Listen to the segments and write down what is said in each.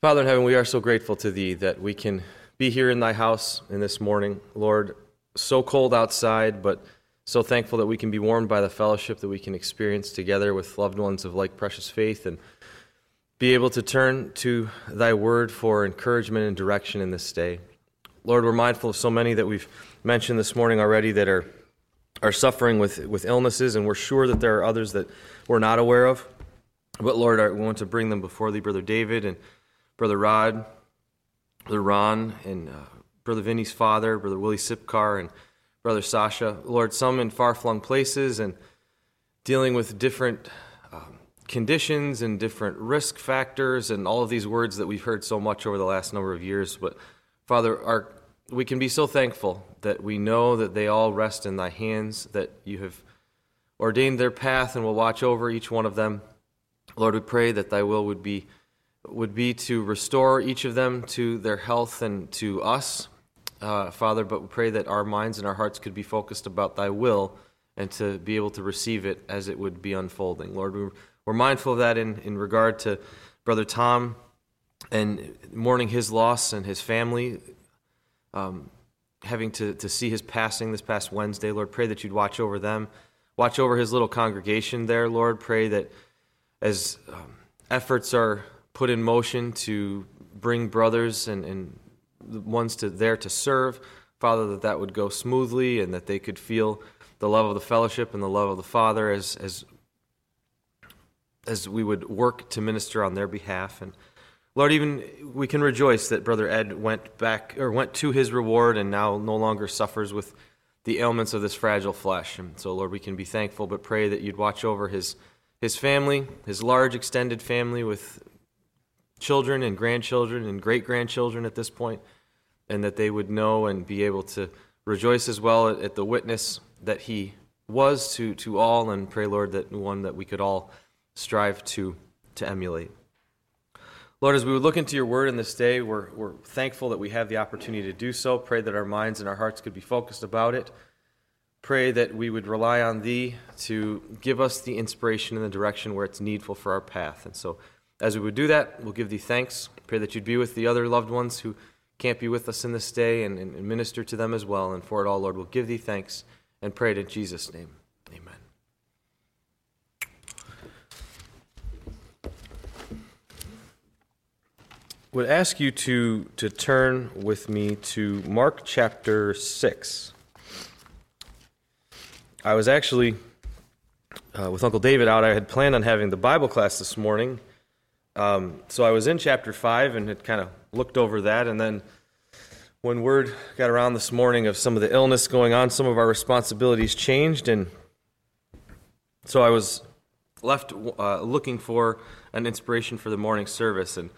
Father in heaven, we are so grateful to thee that we can be here in thy house in this morning. Lord, so cold outside, but so thankful that we can be warmed by the fellowship that we can experience together with loved ones of like precious faith and be able to turn to thy word for encouragement and direction in this day. Lord, we're mindful of so many that we've mentioned this morning already that are, are suffering with, with illnesses, and we're sure that there are others that we're not aware of. But Lord, we want to bring them before thee, Brother David and Brother Rod, Brother Ron, and uh, Brother Vinny's father, Brother Willie Sipkar, and Brother Sasha. Lord, some in far flung places and dealing with different um, conditions and different risk factors and all of these words that we've heard so much over the last number of years. But Father, our, we can be so thankful that we know that they all rest in thy hands, that you have ordained their path and will watch over each one of them. Lord, we pray that thy will would be would be to restore each of them to their health and to us, uh, Father, but we pray that our minds and our hearts could be focused about thy will and to be able to receive it as it would be unfolding. Lord, we, we're mindful of that in, in regard to Brother Tom and mourning his loss and his family, um, having to, to see his passing this past Wednesday. Lord, pray that you'd watch over them, watch over his little congregation there, Lord. Pray that as um, efforts are put in motion to bring brothers and, and ones to there to serve, Father, that that would go smoothly and that they could feel the love of the fellowship and the love of the Father as as as we would work to minister on their behalf. And Lord, even we can rejoice that Brother Ed went back or went to his reward and now no longer suffers with the ailments of this fragile flesh. And so, Lord, we can be thankful, but pray that you'd watch over his his family, his large extended family with children and grandchildren and great grandchildren at this point, and that they would know and be able to rejoice as well at, at, the witness that he was to, to all, and pray, Lord, that one that we could all strive to, to emulate. Lord, as we would look into your word in this day, we're, we're thankful that we have the opportunity to do so. Pray that our minds and our hearts could be focused about it. Pray that we would rely on thee to give us the inspiration and the direction where it's needful for our path. And so, as we would do that, we'll give thee thanks. Pray that you'd be with the other loved ones who can't be with us in this day and, and, minister to them as well. And for it all, Lord, we'll give thee thanks and pray it in Jesus' name. Amen. Would ask you to, to turn with me to Mark chapter 6. I was actually, uh, with Uncle David out, I had planned on having the Bible class this morning um, so I was in chapter 5 and had kind of looked over that. And then when word got around this morning of some of the illness going on, some of our responsibilities changed. And so I was left uh, looking for an inspiration for the morning service. And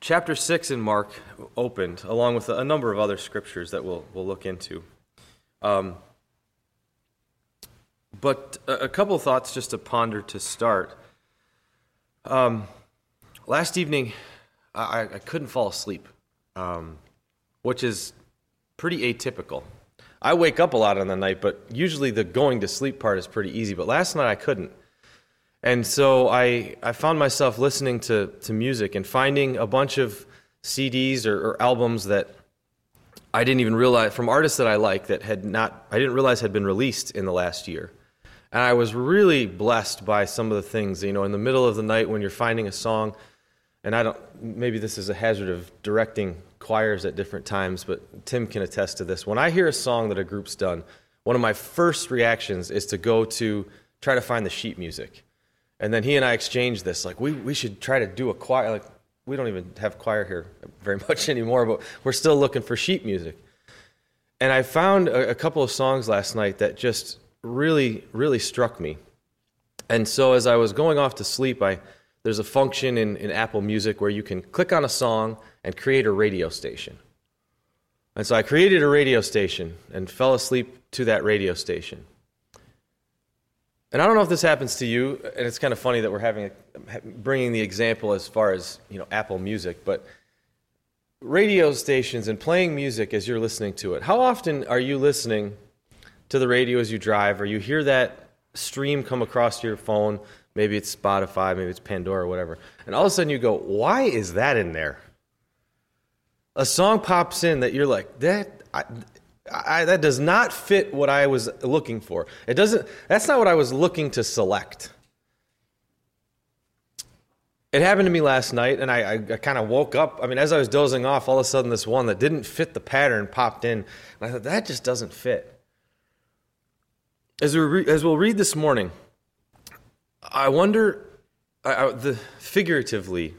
chapter 6 in Mark opened, along with a number of other scriptures that we'll, we'll look into. Um, but a, a couple thoughts just to ponder to start. Um, last evening, I, I couldn't fall asleep, um, which is pretty atypical. I wake up a lot in the night, but usually the going to sleep part is pretty easy. But last night I couldn't. And so I, I found myself listening to, to music and finding a bunch of CDs or, or albums that I didn't even realize from artists that I like that had not, I didn't realize had been released in the last year. And I was really blessed by some of the things, you know, in the middle of the night when you're finding a song and I don't, maybe this is a hazard of directing choirs at different times, but Tim can attest to this. When I hear a song that a group's done, one of my first reactions is to go to try to find the sheet music. And then he and I exchange this, like, we, we should try to do a choir. Like, we don't even have choir here very much anymore, but we're still looking for sheet music. And I found a, a couple of songs last night that just really, really struck me. And so as I was going off to sleep, I there's a function in, in Apple Music where you can click on a song and create a radio station. And so I created a radio station and fell asleep to that radio station. And I don't know if this happens to you, and it's kind of funny that we're having a, bringing the example as far as you know Apple Music, but radio stations and playing music as you're listening to it. How often are you listening to the radio as you drive, or you hear that stream come across your phone maybe it's Spotify, maybe it's Pandora, whatever. And all of a sudden you go, why is that in there? A song pops in that you're like, that, I, I, that does not fit what I was looking for. It doesn't, that's not what I was looking to select. It happened to me last night, and I, I, I kind of woke up. I mean, as I was dozing off, all of a sudden this one that didn't fit the pattern popped in. And I thought, that just doesn't fit. As, we re- as we'll read this morning, I wonder, I, the, figuratively,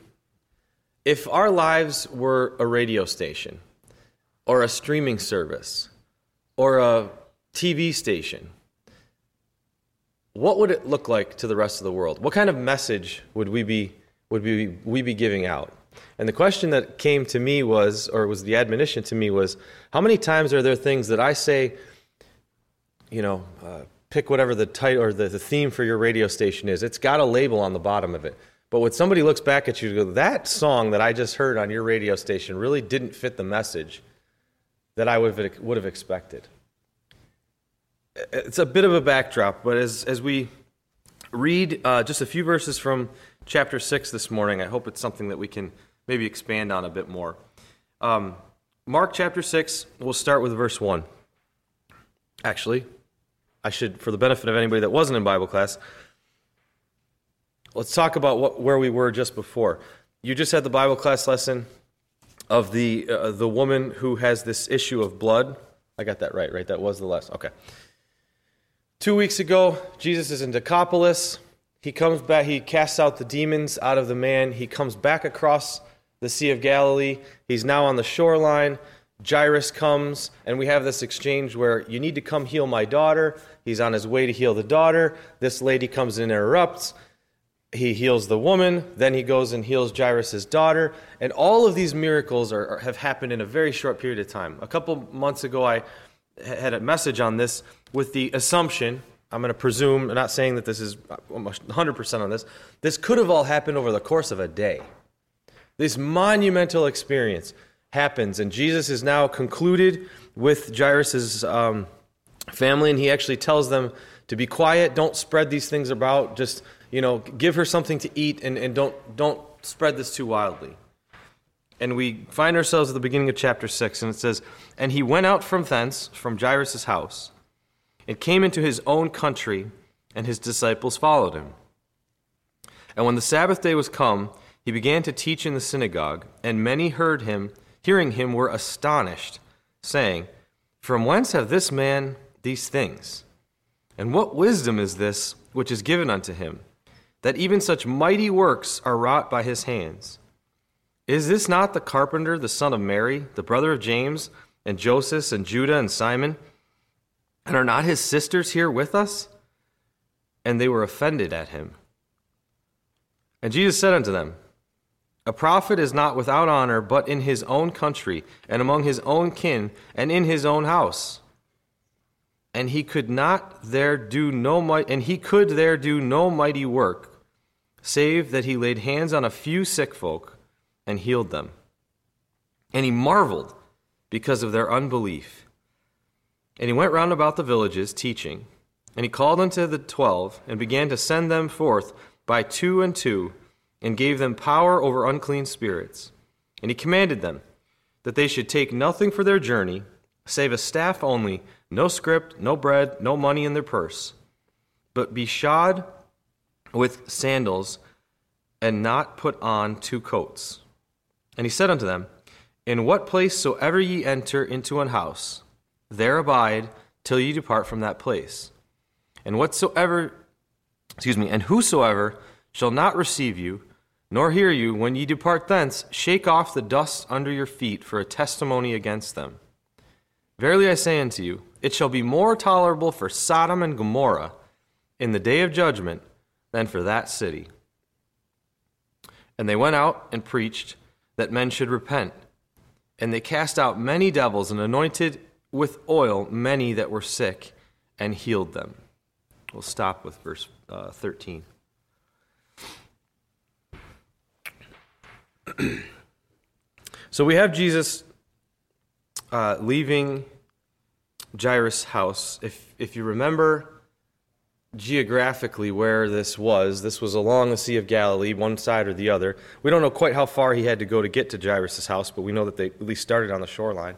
if our lives were a radio station, or a streaming service, or a TV station, what would it look like to the rest of the world? What kind of message would we be would we, we be giving out? And the question that came to me was, or was the admonition to me was, how many times are there things that I say, you know, uh, pick whatever the title or the, the theme for your radio station is. It's got a label on the bottom of it. But when somebody looks back at you go, that song that I just heard on your radio station really didn't fit the message that I would have, would have expected. It's a bit of a backdrop, but as, as we read uh, just a few verses from chapter 6 this morning. I hope it's something that we can maybe expand on a bit more. Um, Mark chapter 6, we'll start with verse 1. Actually, I should, for the benefit of anybody that wasn't in Bible class, let's talk about what, where we were just before. You just had the Bible class lesson of the, uh, the woman who has this issue of blood. I got that right, right? That was the lesson. Okay. Two weeks ago, Jesus is in Decapolis. He comes back, he casts out the demons out of the man. He comes back across the Sea of Galilee. He's now on the shoreline. Jairus comes, and we have this exchange where you need to come heal my daughter. He's on his way to heal the daughter. This lady comes and interrupts. He heals the woman. Then he goes and heals Jairus' daughter. And all of these miracles are, are, have happened in a very short period of time. A couple months ago, I had a message on this with the assumption I'm going to presume, I'm not saying that this is 100% on this, this could have all happened over the course of a day. This monumental experience happens, and Jesus is now concluded with Jairus' um, family, and he actually tells them to be quiet, don't spread these things about, just, you know, give her something to eat, and, and don't, don't spread this too wildly. And we find ourselves at the beginning of chapter 6, and it says, And he went out from thence, from Jairus' house, and came into his own country, and his disciples followed him. And when the Sabbath day was come, he began to teach in the synagogue, and many heard him, hearing him were astonished, saying, From whence have this man these things? And what wisdom is this which is given unto him, that even such mighty works are wrought by his hands? Is this not the carpenter, the son of Mary, the brother of James, and Joseph, and Judah, and Simon? And are not his sisters here with us? And they were offended at him. And Jesus said unto them, A prophet is not without honor, but in his own country, and among his own kin, and in his own house. And he could not there do no might, and he could there do no mighty work, save that he laid hands on a few sick folk and healed them. And he marveled because of their unbelief. And he went round about the villages, teaching. And he called unto the twelve, and began to send them forth by two and two, and gave them power over unclean spirits. And he commanded them that they should take nothing for their journey, save a staff only, no script, no bread, no money in their purse, but be shod with sandals, and not put on two coats. And he said unto them, In what place soever ye enter into an house, there abide till ye depart from that place. And whatsoever, excuse me, and whosoever shall not receive you, nor hear you when ye depart thence, shake off the dust under your feet for a testimony against them. Verily I say unto you, it shall be more tolerable for Sodom and Gomorrah in the day of judgment than for that city. And they went out and preached that men should repent. And they cast out many devils and anointed with oil many that were sick and healed them. We'll stop with verse uh, 13. so we have Jesus uh, leaving Jairus' house. If, if you remember, geographically where this was. This was along the Sea of Galilee, one side or the other. We don't know quite how far he had to go to get to Jairus' house, but we know that they at least started on the shoreline.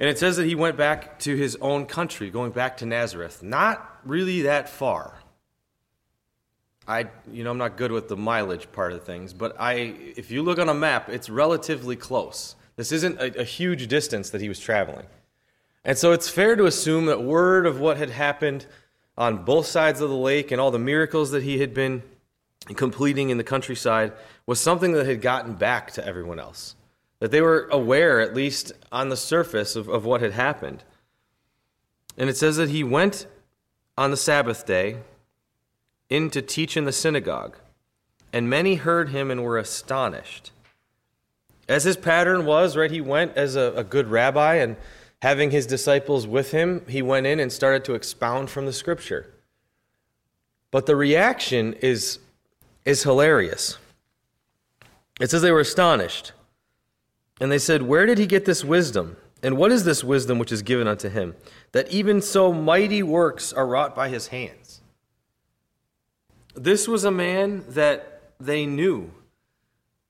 And it says that he went back to his own country, going back to Nazareth. Not really that far. I, you know, I'm not good with the mileage part of things, but I, if you look on a map, it's relatively close. This isn't a, a huge distance that he was traveling. And so it's fair to assume that word of what had happened on both sides of the lake and all the miracles that he had been completing in the countryside was something that had gotten back to everyone else. That they were aware, at least on the surface, of, of what had happened. And it says that he went on the Sabbath day in to teach in the synagogue, and many heard him and were astonished. As his pattern was, right, he went as a, a good rabbi and having his disciples with him, he went in and started to expound from the scripture. But the reaction is, is hilarious. It says they were astonished. And they said, Where did he get this wisdom? And what is this wisdom which is given unto him? That even so mighty works are wrought by his hands. This was a man that they knew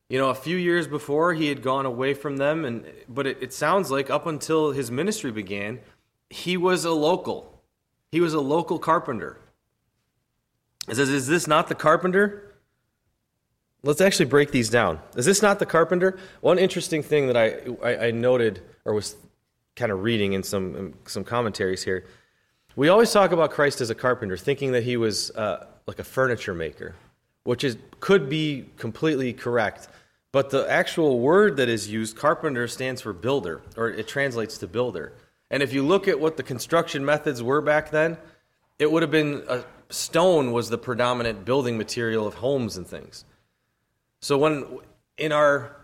you know, a few years before he had gone away from them, and but it, it sounds like up until his ministry began, he was a local. He was a local carpenter. It says, Is this not the carpenter? Let's actually break these down. Is this not the carpenter? One interesting thing that I, I, I noted or was kind of reading in some, some commentaries here. We always talk about Christ as a carpenter, thinking that he was uh, like a furniture maker, which is, could be completely correct. But the actual word that is used, carpenter, stands for builder, or it translates to builder. And if you look at what the construction methods were back then, it would have been a stone was the predominant building material of homes and things. So when in our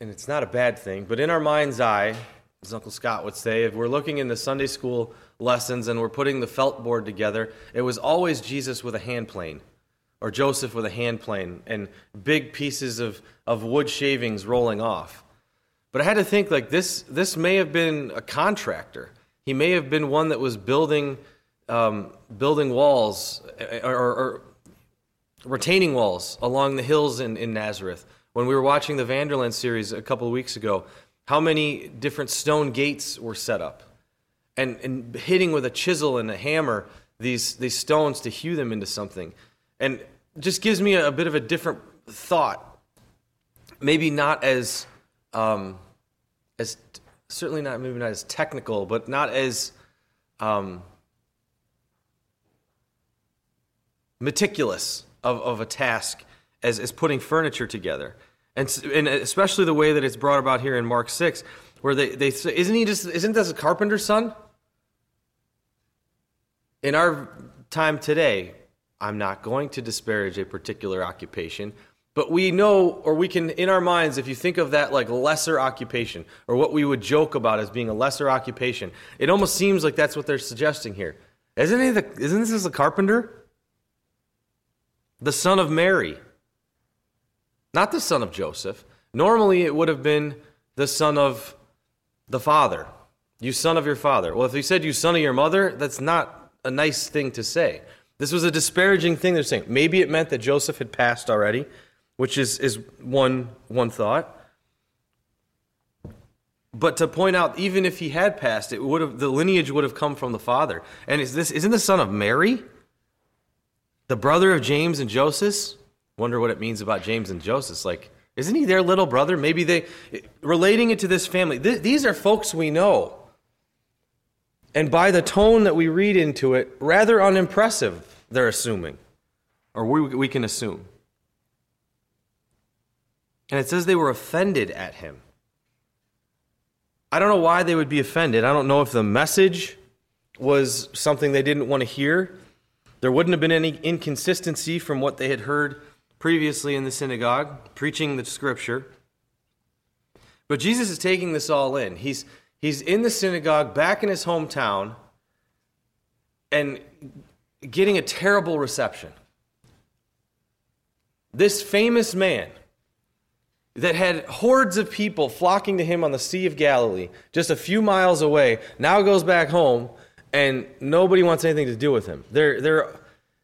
and it's not a bad thing, but in our mind's eye, as Uncle Scott would say, if we're looking in the Sunday school lessons and we're putting the felt board together, it was always Jesus with a hand plane or Joseph with a hand plane and big pieces of, of wood shavings rolling off. But I had to think like this this may have been a contractor. He may have been one that was building um, building walls or, or, or, retaining walls along the hills in, in Nazareth. When we were watching the Vander Laan series a couple of weeks ago, how many different stone gates were set up and, and hitting with a chisel and a hammer these, these stones to hew them into something. And just gives me a, a bit of a different thought. Maybe not as, um, as certainly not maybe not as technical, but not as um, meticulous of, of a task as, as putting furniture together. And, and especially the way that it's brought about here in Mark 6, where they, they say, isn't he just, isn't this a carpenter's son? In our time today, I'm not going to disparage a particular occupation, but we know, or we can, in our minds, if you think of that like lesser occupation, or what we would joke about as being a lesser occupation, it almost seems like that's what they're suggesting here. Isn't, he the, isn't this a carpenter? The son of Mary, not the son of Joseph. Normally, it would have been the son of the father. You son of your father. Well, if he said you son of your mother, that's not a nice thing to say. This was a disparaging thing they're saying. Maybe it meant that Joseph had passed already, which is, is one, one thought. But to point out, even if he had passed, it would have the lineage would have come from the father. And is this isn't the son of Mary? The brother of James and Joseph? Wonder what it means about James and Joseph. Like, isn't he their little brother? Maybe they relating it to this family. Th- these are folks we know and by the tone that we read into it, rather unimpressive, they're assuming, or we, we can assume. And it says they were offended at him. I don't know why they would be offended. I don't know if the message was something they didn't want to hear. There wouldn't have been any inconsistency from what they had heard previously in the synagogue, preaching the scripture. But Jesus is taking this all in. He's He's in the synagogue back in his hometown and getting a terrible reception. This famous man that had hordes of people flocking to him on the Sea of Galilee, just a few miles away, now goes back home and nobody wants anything to do with him. They're, they're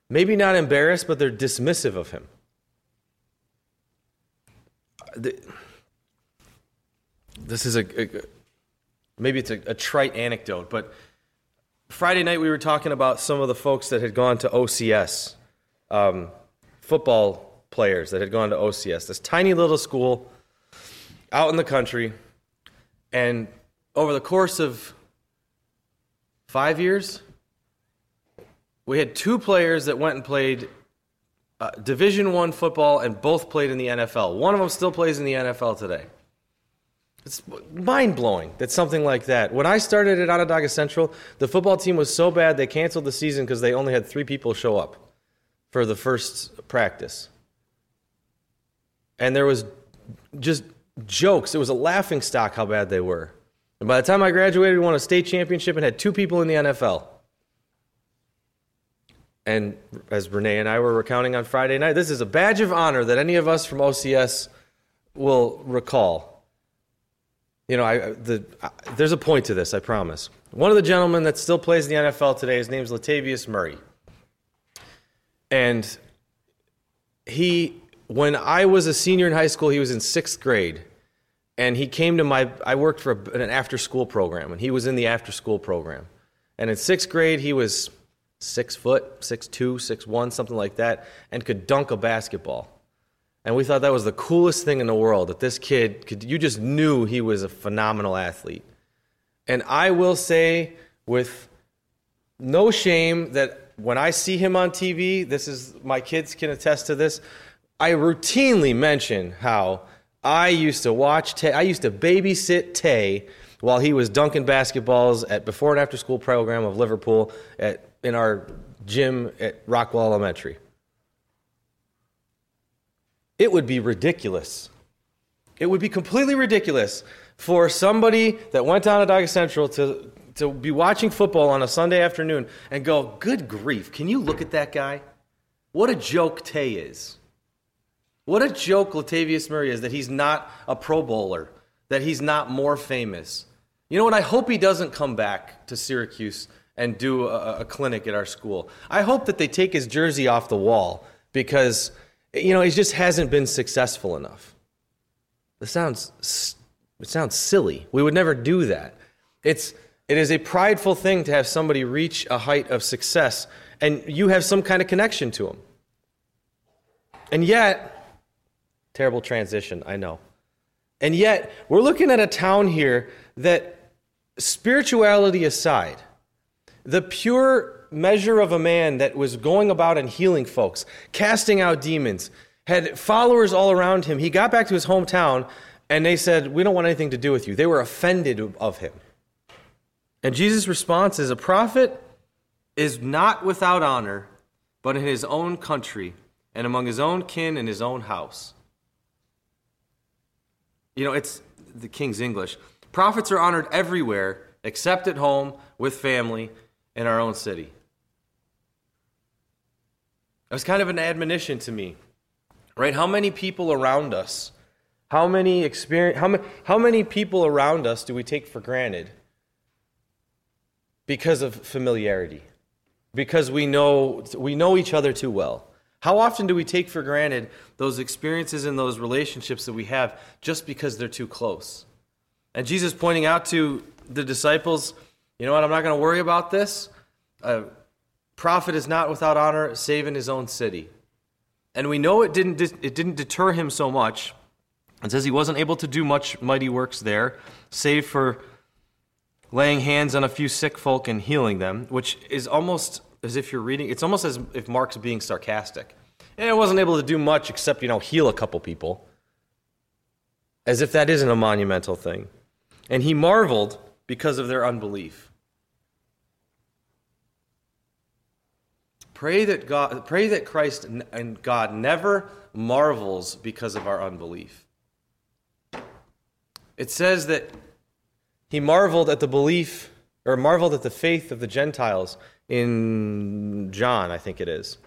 maybe not embarrassed, but they're dismissive of him. This is a, a maybe it's a, a trite anecdote, but Friday night we were talking about some of the folks that had gone to OCS, um, football players that had gone to OCS, this tiny little school out in the country, and over the course of five years, we had two players that went and played uh, Division One football, and both played in the NFL. One of them still plays in the NFL today. It's mind blowing that something like that. When I started at Onondaga Central, the football team was so bad they canceled the season because they only had three people show up for the first practice. And there was just jokes. It was a laughing stock how bad they were. And by the time I graduated, we won a state championship and had two people in the NFL. And as Renee and I were recounting on Friday night, this is a badge of honor that any of us from OCS will recall. You know, I, the, I, there's a point to this, I promise. One of the gentlemen that still plays in the NFL today, his name's Latavius Murray. And he, when I was a senior in high school, he was in sixth grade and he came to my i worked for an after school program and he was in the after school program and in sixth grade he was six foot six two six one something like that and could dunk a basketball and we thought that was the coolest thing in the world that this kid could you just knew he was a phenomenal athlete and i will say with no shame that when i see him on tv this is my kids can attest to this i routinely mention how I used to watch Tay, I used to babysit Tay while he was dunking basketballs at before and after school program of Liverpool at in our gym at Rockwell Elementary. It would be ridiculous. It would be completely ridiculous for somebody that went down to Onondaga Central to, to be watching football on a Sunday afternoon and go, Good grief, can you look at that guy? What a joke Tay is. What a joke Latavius Murray is that he's not a Pro Bowler, that he's not more famous. You know what? I hope he doesn't come back to Syracuse and do a, a clinic at our school. I hope that they take his jersey off the wall because, you know, he just hasn't been successful enough. It sounds, it sounds silly. We would never do that. It's, it is a prideful thing to have somebody reach a height of success and you have some kind of connection to him. And yet, Terrible transition, I know. And yet, we're looking at a town here that, spirituality aside, the pure measure of a man that was going about and healing folks, casting out demons, had followers all around him. He got back to his hometown and they said, We don't want anything to do with you. They were offended of him. And Jesus' response is A prophet is not without honor, but in his own country and among his own kin and his own house. You know, it's the King's English. Prophets are honored everywhere except at home with family in our own city. It was kind of an admonition to me, right? How many people around us, how many experience, how many, how many people around us do we take for granted because of familiarity? Because we know we know each other too well. How often do we take for granted those experiences and those relationships that we have just because they're too close? And Jesus pointing out to the disciples, you know what, I'm not going to worry about this. A prophet is not without honor save in his own city. And we know it didn't, it didn't deter him so much. It says he wasn't able to do much mighty works there, save for laying hands on a few sick folk and healing them, which is almost as if you're reading, it's almost as if Mark's being sarcastic. And I wasn't able to do much except, you know, heal a couple people. As if that isn't a monumental thing. And he marveled because of their unbelief. Pray that God pray that Christ and God never marvels because of our unbelief. It says that he marveled at the belief or marveled at the faith of the Gentiles in John, I think it is.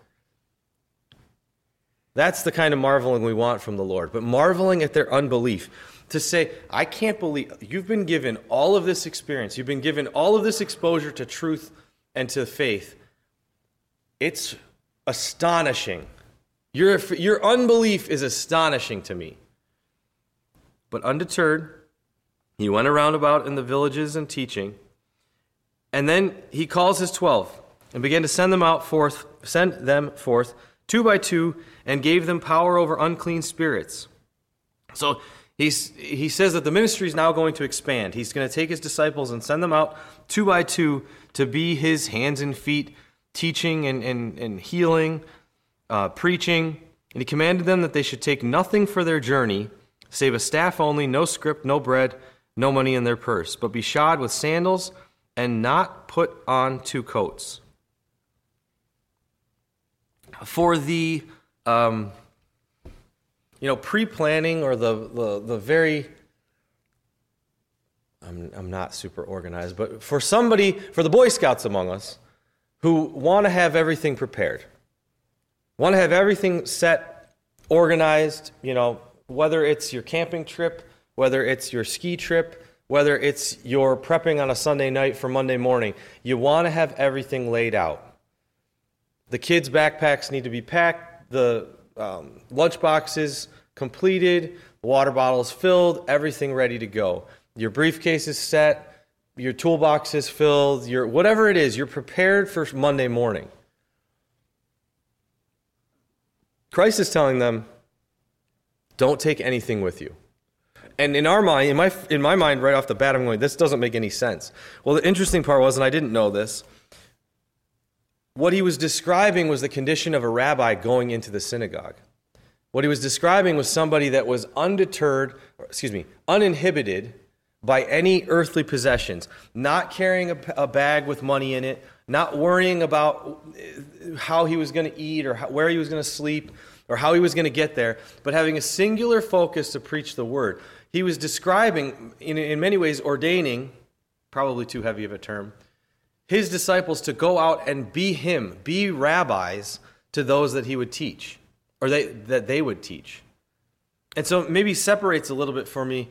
That's the kind of marveling we want from the Lord, but marveling at their unbelief. To say, I can't believe, you've been given all of this experience, you've been given all of this exposure to truth and to faith, it's astonishing. Your, your unbelief is astonishing to me. But undeterred, he went around about in the villages and teaching. And then he calls his twelve and began to send them out forth, send them forth two by two, and gave them power over unclean spirits. So he's, he says that the ministry is now going to expand. He's going to take his disciples and send them out two by two to be his hands and feet, teaching and, and, and healing, uh, preaching. And he commanded them that they should take nothing for their journey, save a staff only, no scrip, no bread, no money in their purse, but be shod with sandals and not put on two coats. For the um, you know, pre-planning or the, the, the very I'm, I'm not super organized, but for somebody, for the Boy Scouts among us who want to have everything prepared, want to have everything set, organized, you know, whether it's your camping trip, whether it's your ski trip, whether it's your prepping on a Sunday night for Monday morning, you want to have everything laid out. The kids' backpacks need to be packed, the um, lunch boxes completed, water bottles filled, everything ready to go. Your briefcase is set, your toolbox is filled, your whatever it is, you're prepared for Monday morning. Christ is telling them, don't take anything with you. And in our mind, in my, in my mind, right off the bat, I'm going, this doesn't make any sense. Well, the interesting part was, and I didn't know this, what he was describing was the condition of a rabbi going into the synagogue. What he was describing was somebody that was undeterred, excuse me, uninhibited by any earthly possessions, not carrying a, a bag with money in it, not worrying about uh, how he was going to eat or how, where he was going to sleep or how he was going to get there, but having a singular focus to preach the word. He was describing, in, in many ways, ordaining, probably too heavy of a term, his disciples to go out and be him, be rabbis to those that he would teach or they, that they would teach. And so maybe separates a little bit for me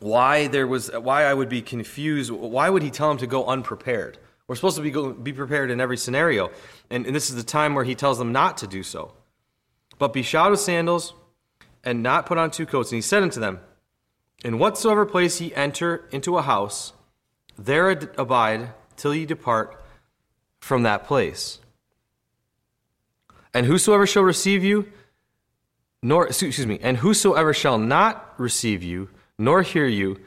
why there was why I would be confused. Why would he tell them to go unprepared? We're supposed to be go, be prepared in every scenario, and, and this is the time where he tells them not to do so. But be shod with sandals, and not put on two coats. And he said unto them, In whatsoever place ye enter into a house, there abide till ye depart from that place. And whosoever shall receive you, nor excuse me, and whosoever shall not receive you, nor hear you,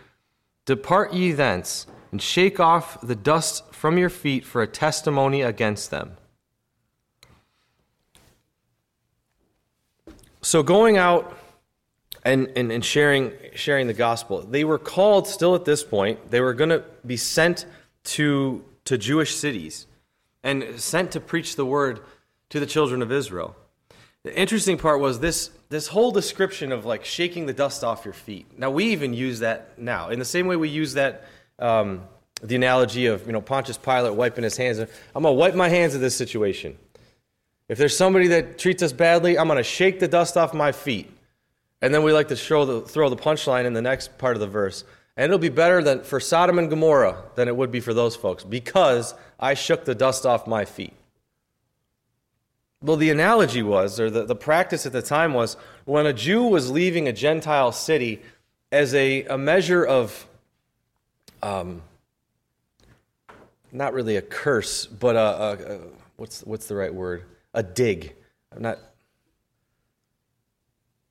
depart ye thence, and shake off the dust from your feet for a testimony against them. So going out and, and, and sharing sharing the gospel, they were called still at this point, they were going to be sent to to Jewish cities and sent to preach the word to the children of Israel. The interesting part was this this whole description of like shaking the dust off your feet. Now we even use that now in the same way we use that um, the analogy of you know Pontius Pilate wiping his hands. I'm gonna wipe my hands of this situation. If there's somebody that treats us badly, I'm gonna shake the dust off my feet. And then we like to throw the, throw the punchline in the next part of the verse. And it'll be better than for Sodom and Gomorrah than it would be for those folks because I shook the dust off my feet. Well, the analogy was, or the, the practice at the time was, when a Jew was leaving a Gentile city as a, a measure of, um, not really a curse, but a, a, a, what's, what's the right word? A dig. I'm not,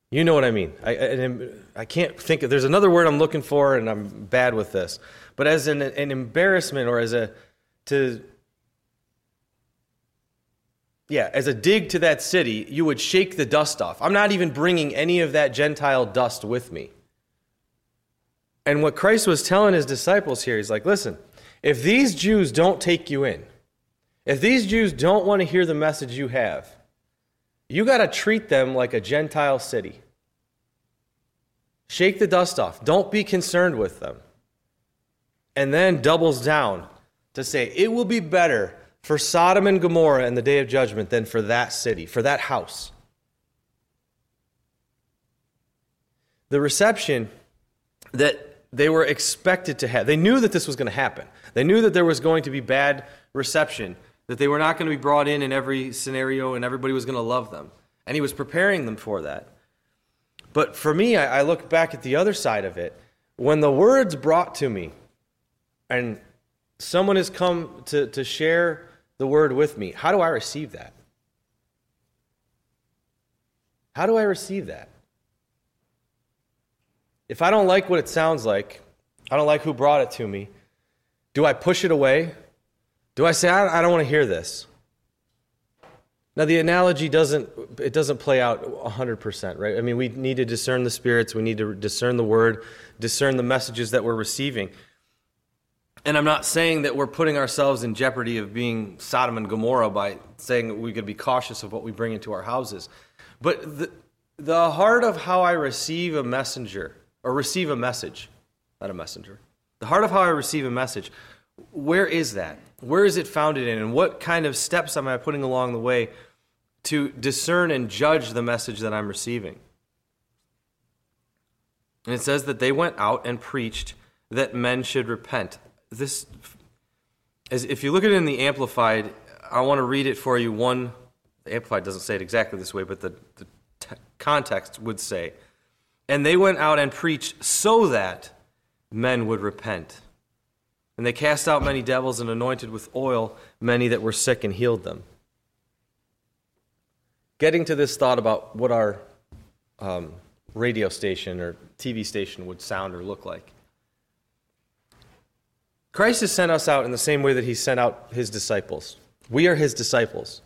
you know what I mean. I, I, I can't think of, there's another word I'm looking for, and I'm bad with this. But as an, an embarrassment or as a, to yeah, as a dig to that city, you would shake the dust off. I'm not even bringing any of that Gentile dust with me. And what Christ was telling his disciples here, he's like, listen, if these Jews don't take you in, if these Jews don't want to hear the message you have, you got to treat them like a Gentile city. Shake the dust off. Don't be concerned with them. And then doubles down to say, it will be better for Sodom and Gomorrah in the day of judgment than for that city, for that house. The reception that they were expected to have. They knew that this was going to happen. They knew that there was going to be bad reception, that they were not going to be brought in in every scenario and everybody was going to love them. And he was preparing them for that. But for me, I, I look back at the other side of it. When the word's brought to me, and someone has come to, to share the word with me, how do I receive that? How do I receive that? If I don't like what it sounds like, I don't like who brought it to me, do I push it away? Do I say, I, don't want to hear this? Now the analogy doesn't it doesn't play out 100%, right? I mean, we need to discern the spirits, we need to discern the word, discern the messages that we're receiving. And I'm not saying that we're putting ourselves in jeopardy of being Sodom and Gomorrah by saying we could be cautious of what we bring into our houses. But the, the heart of how I receive a messenger, or receive a message, not a messenger, the heart of how I receive a message, where is that? Where is it founded in? And what kind of steps am I putting along the way to discern and judge the message that I'm receiving? And it says that they went out and preached that men should repent. This, as if you look at it in the Amplified, I want to read it for you. One, the Amplified doesn't say it exactly this way, but the, the t- context would say, and they went out and preached so that men would repent. And they cast out many devils and anointed with oil many that were sick and healed them. Getting to this thought about what our um, radio station or TV station would sound or look like. Christ has sent us out in the same way that he sent out his disciples. We are his disciples.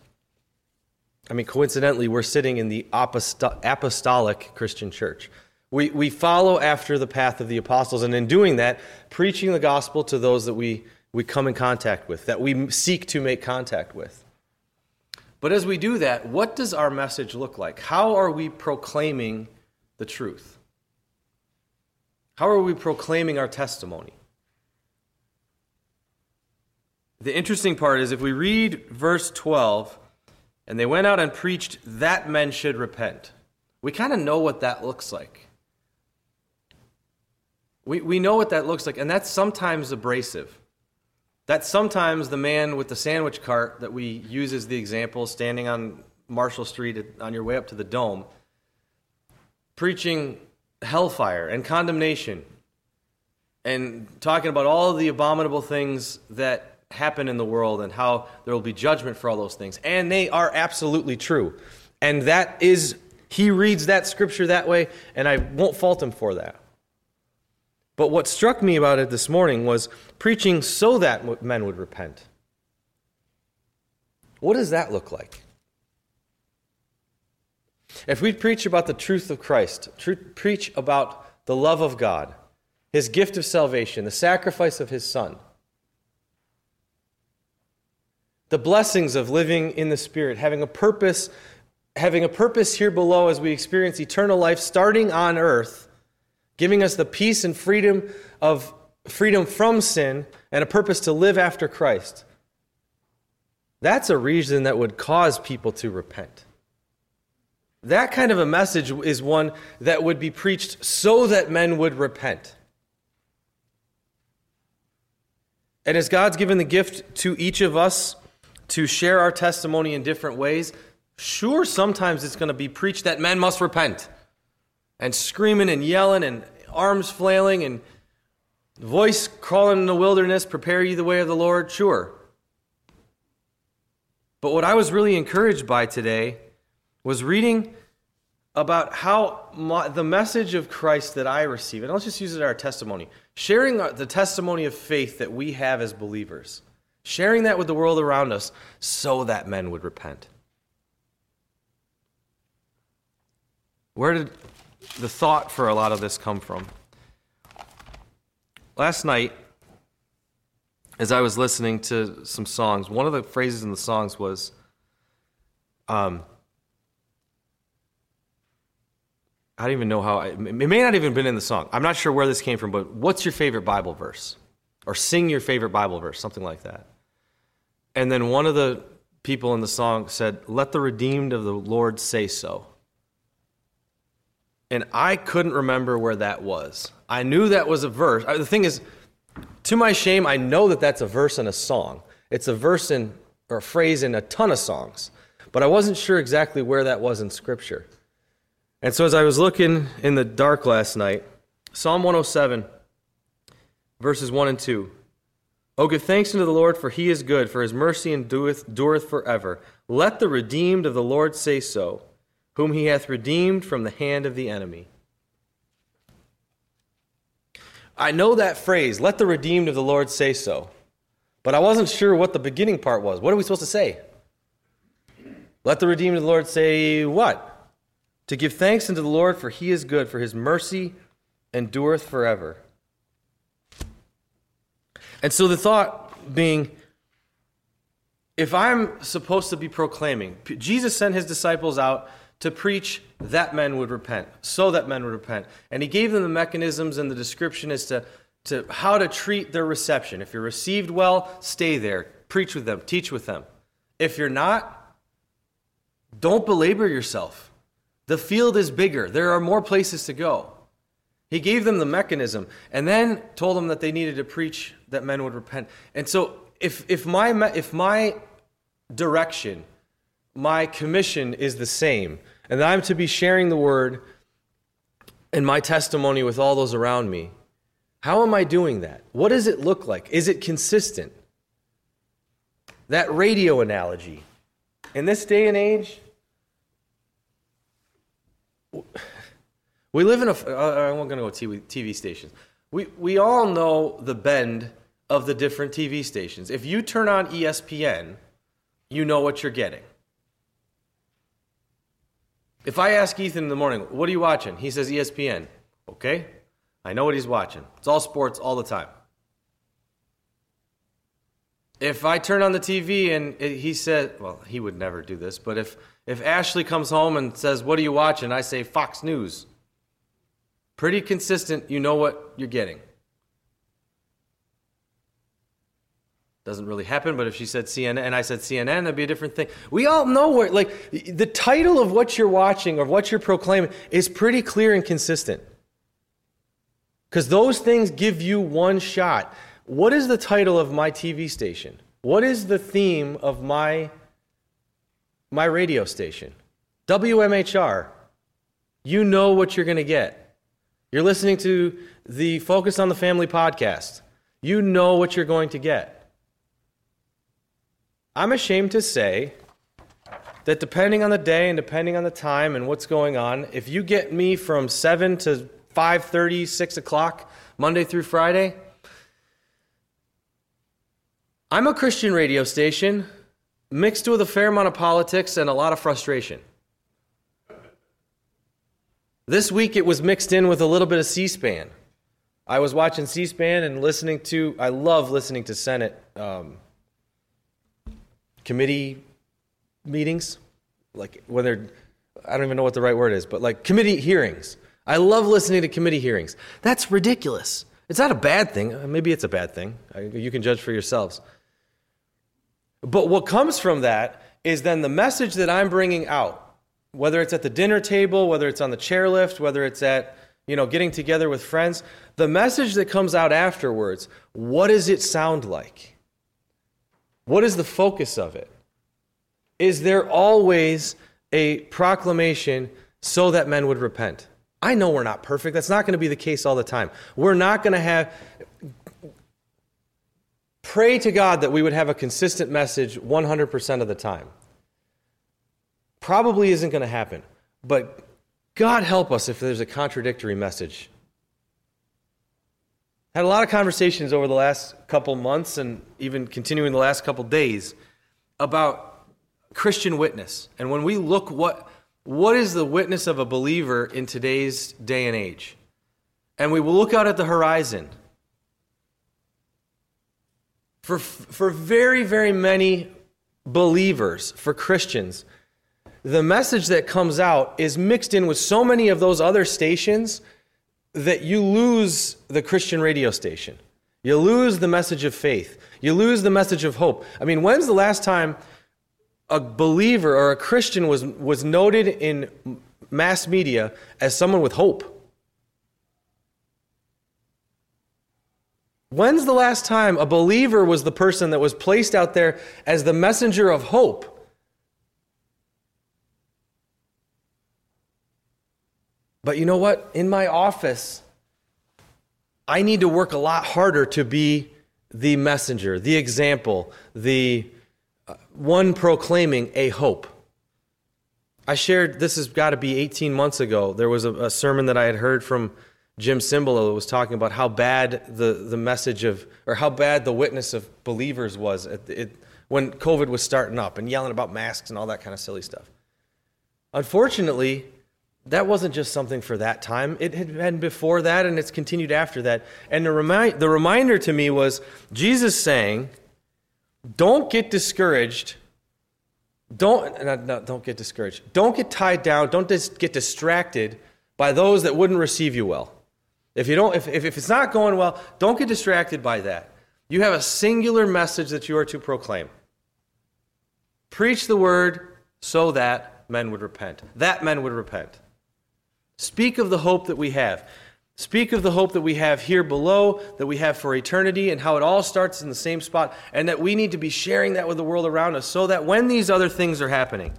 I mean, coincidentally, we're sitting in the apostolic Christian church. We, we follow after the path of the apostles, and in doing that, preaching the gospel to those that we, we come in contact with, that we seek to make contact with. But as we do that, what does our message look like? How are we proclaiming the truth? How are we proclaiming our testimony? The interesting part is if we read verse 12, and they went out and preached that men should repent, we kind of know what that looks like. We, we know what that looks like, and that's sometimes abrasive. That's sometimes the man with the sandwich cart that we use as the example, standing on Marshall Street on your way up to the dome, preaching hellfire and condemnation and talking about all the abominable things that happen in the world and how there will be judgment for all those things. And they are absolutely true. And that is, he reads that scripture that way, and I won't fault him for that. But what struck me about it this morning was preaching so that men would repent. What does that look like? If we preach about the truth of Christ, tr- preach about the love of God, his gift of salvation, the sacrifice of his Son, the blessings of living in the Spirit, having a purpose, having a purpose here below as we experience eternal life starting on earth giving us the peace and freedom of freedom from sin and a purpose to live after Christ. That's a reason that would cause people to repent. That kind of a message is one that would be preached so that men would repent. And as God's given the gift to each of us to share our testimony in different ways, sure, sometimes it's going to be preached that men must repent and screaming and yelling and arms flailing and voice calling in the wilderness, prepare you the way of the Lord? Sure. But what I was really encouraged by today was reading about how my, the message of Christ that I receive, and let's just use it as our testimony, sharing the testimony of faith that we have as believers, sharing that with the world around us so that men would repent. Where did the thought for a lot of this come from. Last night, as I was listening to some songs, one of the phrases in the songs was, um, I don't even know how, I, it may not even been in the song. I'm not sure where this came from, but what's your favorite Bible verse? Or sing your favorite Bible verse, something like that. And then one of the people in the song said, Let the redeemed of the Lord say so. and I couldn't remember where that was. I knew that was a verse. Uh, the thing is, to my shame, I know that that's a verse in a song. It's a verse in or a phrase in a ton of songs, but I wasn't sure exactly where that was in Scripture. And so as I was looking in the dark last night, Psalm 107, verses 1 and 2. Oh, give thanks unto the Lord, for he is good, for his mercy endureth, endureth forever. Let the redeemed of the Lord say so, whom he hath redeemed from the hand of the enemy. I know that phrase, let the redeemed of the Lord say so, but I wasn't sure what the beginning part was. What are we supposed to say? Let the redeemed of the Lord say what? To give thanks unto the Lord, for he is good, for his mercy endureth forever. And so the thought being, if I'm supposed to be proclaiming, Jesus sent his disciples out to preach that men would repent, so that men would repent. And he gave them the mechanisms and the description as to, to how to treat their reception. If you're received well, stay there, preach with them, teach with them. If you're not, don't belabor yourself. The field is bigger, there are more places to go. He gave them the mechanism and then told them that they needed to preach that men would repent. And so if, if, my, if my direction, my commission is the same, and that I'm to be sharing the word and my testimony with all those around me, how am I doing that? What does it look like? Is it consistent? That radio analogy. In this day and age, we live in a. Uh, I'm going to go TV, TV stations. We, we all know the bend of the different TV stations. If you turn on ESPN, you know what you're getting. If I ask Ethan in the morning, what are you watching? He says ESPN. Okay, I know what he's watching. It's all sports all the time. If I turn on the TV and he said, well, he would never do this, but if, if Ashley comes home and says, what are you watching? I say Fox News. Pretty consistent, you know what you're getting. Doesn't really happen, but if she said CNN and I said CNN, that'd be a different thing. We all know where, like, the title of what you're watching or what you're proclaiming is pretty clear and consistent. Because those things give you one shot. What is the title of my TV station? What is the theme of my, my radio station? WMHR. You know what you're going to get. You're listening to the Focus on the Family podcast. You know what you're going to get. I'm ashamed to say that depending on the day and depending on the time and what's going on, if you get me from 7 to 5.30, 6 o'clock, Monday through Friday, I'm a Christian radio station mixed with a fair amount of politics and a lot of frustration. This week it was mixed in with a little bit of C SPAN. I was watching C SPAN and listening to, I love listening to Senate um, committee meetings, like when they're, I don't even know what the right word is, but like committee hearings. I love listening to committee hearings. That's ridiculous. It's not a bad thing. Uh, maybe it's a bad thing. You can judge for yourselves. But what comes from that is then the message that I'm bringing out, whether it's at the dinner table, whether it's on the chairlift, whether it's at you know getting together with friends, the message that comes out afterwards, what does it sound like? What is the focus of it? Is there always a proclamation so that men would repent? I know we're not perfect. That's not going to be the case all the time. We're not going to have. Pray to God that we would have a consistent message 100% of the time. Probably isn't going to happen. But God help us if there's a contradictory message had a lot of conversations over the last couple months and even continuing the last couple days about Christian witness. And when we look what what is the witness of a believer in today's day and age? And we will look out at the horizon. For, for very, very many believers, for Christians, the message that comes out is mixed in with so many of those other stations that you lose the Christian radio station. You lose the message of faith. You lose the message of hope. I mean, when's the last time a believer or a Christian was, was noted in mass media as someone with hope. When's the last time a believer was the person that was placed out there as the messenger of hope? But you know what? In my office, I need to work a lot harder to be the messenger, the example, the uh, one proclaiming a hope. I shared, this has got to be 18 months ago. There was a, a sermon that I had heard from Jim Cymbala that was talking about how bad the, the message of, or how bad the witness of believers was at it, when COVID was starting up and yelling about masks and all that kind of silly stuff. Unfortunately, that wasn't just something for that time. It had been before that and it's continued after that. And the, the reminder to me was Jesus saying, don't get discouraged. Don't, no, no, don't get discouraged. Don't get tied down. Don't dis- get distracted by those that wouldn't receive you well. If, you don't, if, if, if it's not going well, don't get distracted by that. You have a singular message that you are to proclaim. Preach the word so that men would repent. That men would repent. Speak of the hope that we have. Speak of the hope that we have here below, that we have for eternity, and how it all starts in the same spot, and that we need to be sharing that with the world around us so that when these other things are happening,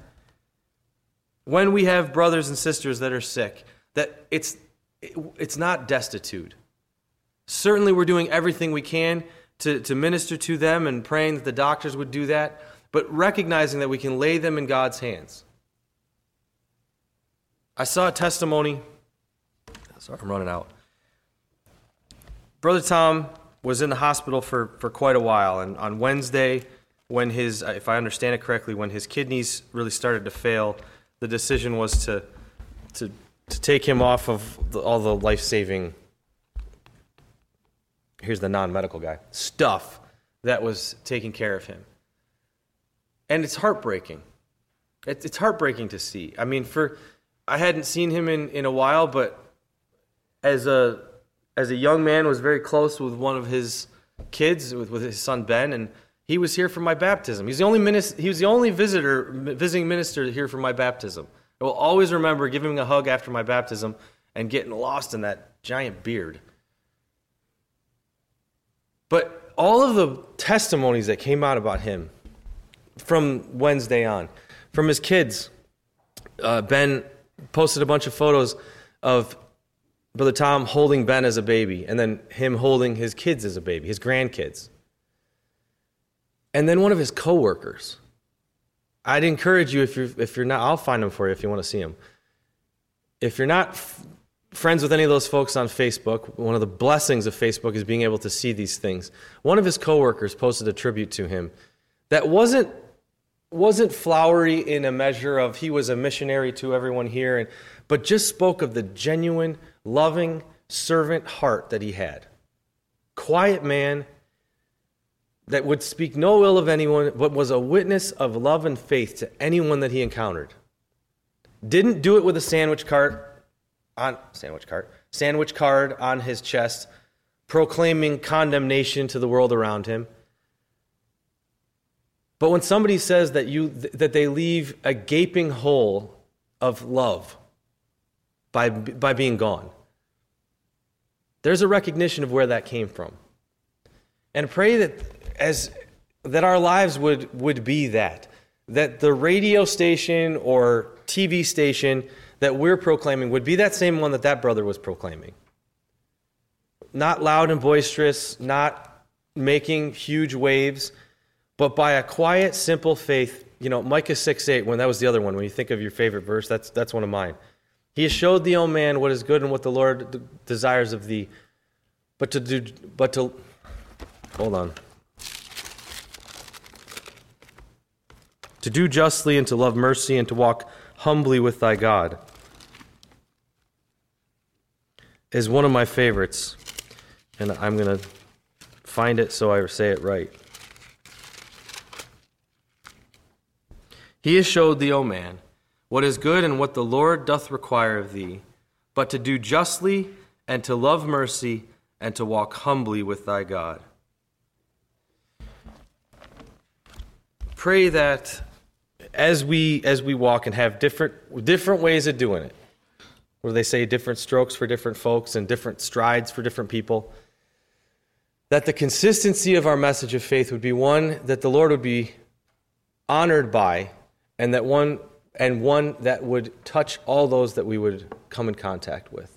when we have brothers and sisters that are sick, that it's, it's not destitute. Certainly, we're doing everything we can to, to minister to them and praying that the doctors would do that, but recognizing that we can lay them in God's hands. I saw a testimony. Sorry, I'm running out. Brother Tom was in the hospital for, for quite a while, and on Wednesday, when his, if I understand it correctly, when his kidneys really started to fail, the decision was to, to, to take him off of the, all the life saving, here's the non medical guy, stuff that was taking care of him. And it's heartbreaking. It, it's heartbreaking to see. I mean, for I hadn't seen him in, in a while, but as a as a young man was very close with one of his kids, with, with his son Ben, and he was here for my baptism. He's the only minister, he was the only visitor, visiting minister here for my baptism. I will always remember giving him a hug after my baptism and getting lost in that giant beard. But all of the testimonies that came out about him from Wednesday on, from his kids, uh, Ben posted a bunch of photos of Brother Tom holding Ben as a baby, and then him holding his kids as a baby, his grandkids. And then one of his coworkers. I'd encourage you if you're if you're not, I'll find them for you if you want to see them. If you're not f- friends with any of those folks on Facebook, one of the blessings of Facebook is being able to see these things. One of his coworkers posted a tribute to him that wasn't wasn't flowery in a measure of he was a missionary to everyone here, and, but just spoke of the genuine, loving, servant heart that he had. Quiet man that would speak no ill of anyone, but was a witness of love and faith to anyone that he encountered. Didn't do it with a sandwich cart on sandwich cart, sandwich card on his chest, proclaiming condemnation to the world around him. But when somebody says that, you, that they leave a gaping hole of love by, by being gone, there's a recognition of where that came from. And pray that, as, that our lives would, would be that. That the radio station or TV station that we're proclaiming would be that same one that that brother was proclaiming. Not loud and boisterous, not making huge waves but by a quiet, simple faith, you know, Micah 6 8, when that was the other one, when you think of your favorite verse, that's, that's one of mine. He has showed the old man, what is good and what the Lord desires of thee. But to do, but to, hold on. To do justly and to love mercy and to walk humbly with thy God is one of my favorites. And I'm going to find it so I say it right. He has showed thee, O man, what is good and what the Lord doth require of thee, but to do justly and to love mercy and to walk humbly with thy God. Pray that as we as we walk and have different different ways of doing it, where they say different strokes for different folks and different strides for different people, that the consistency of our message of faith would be one that the Lord would be honored by, and that one and one that would touch all those that we would come in contact with.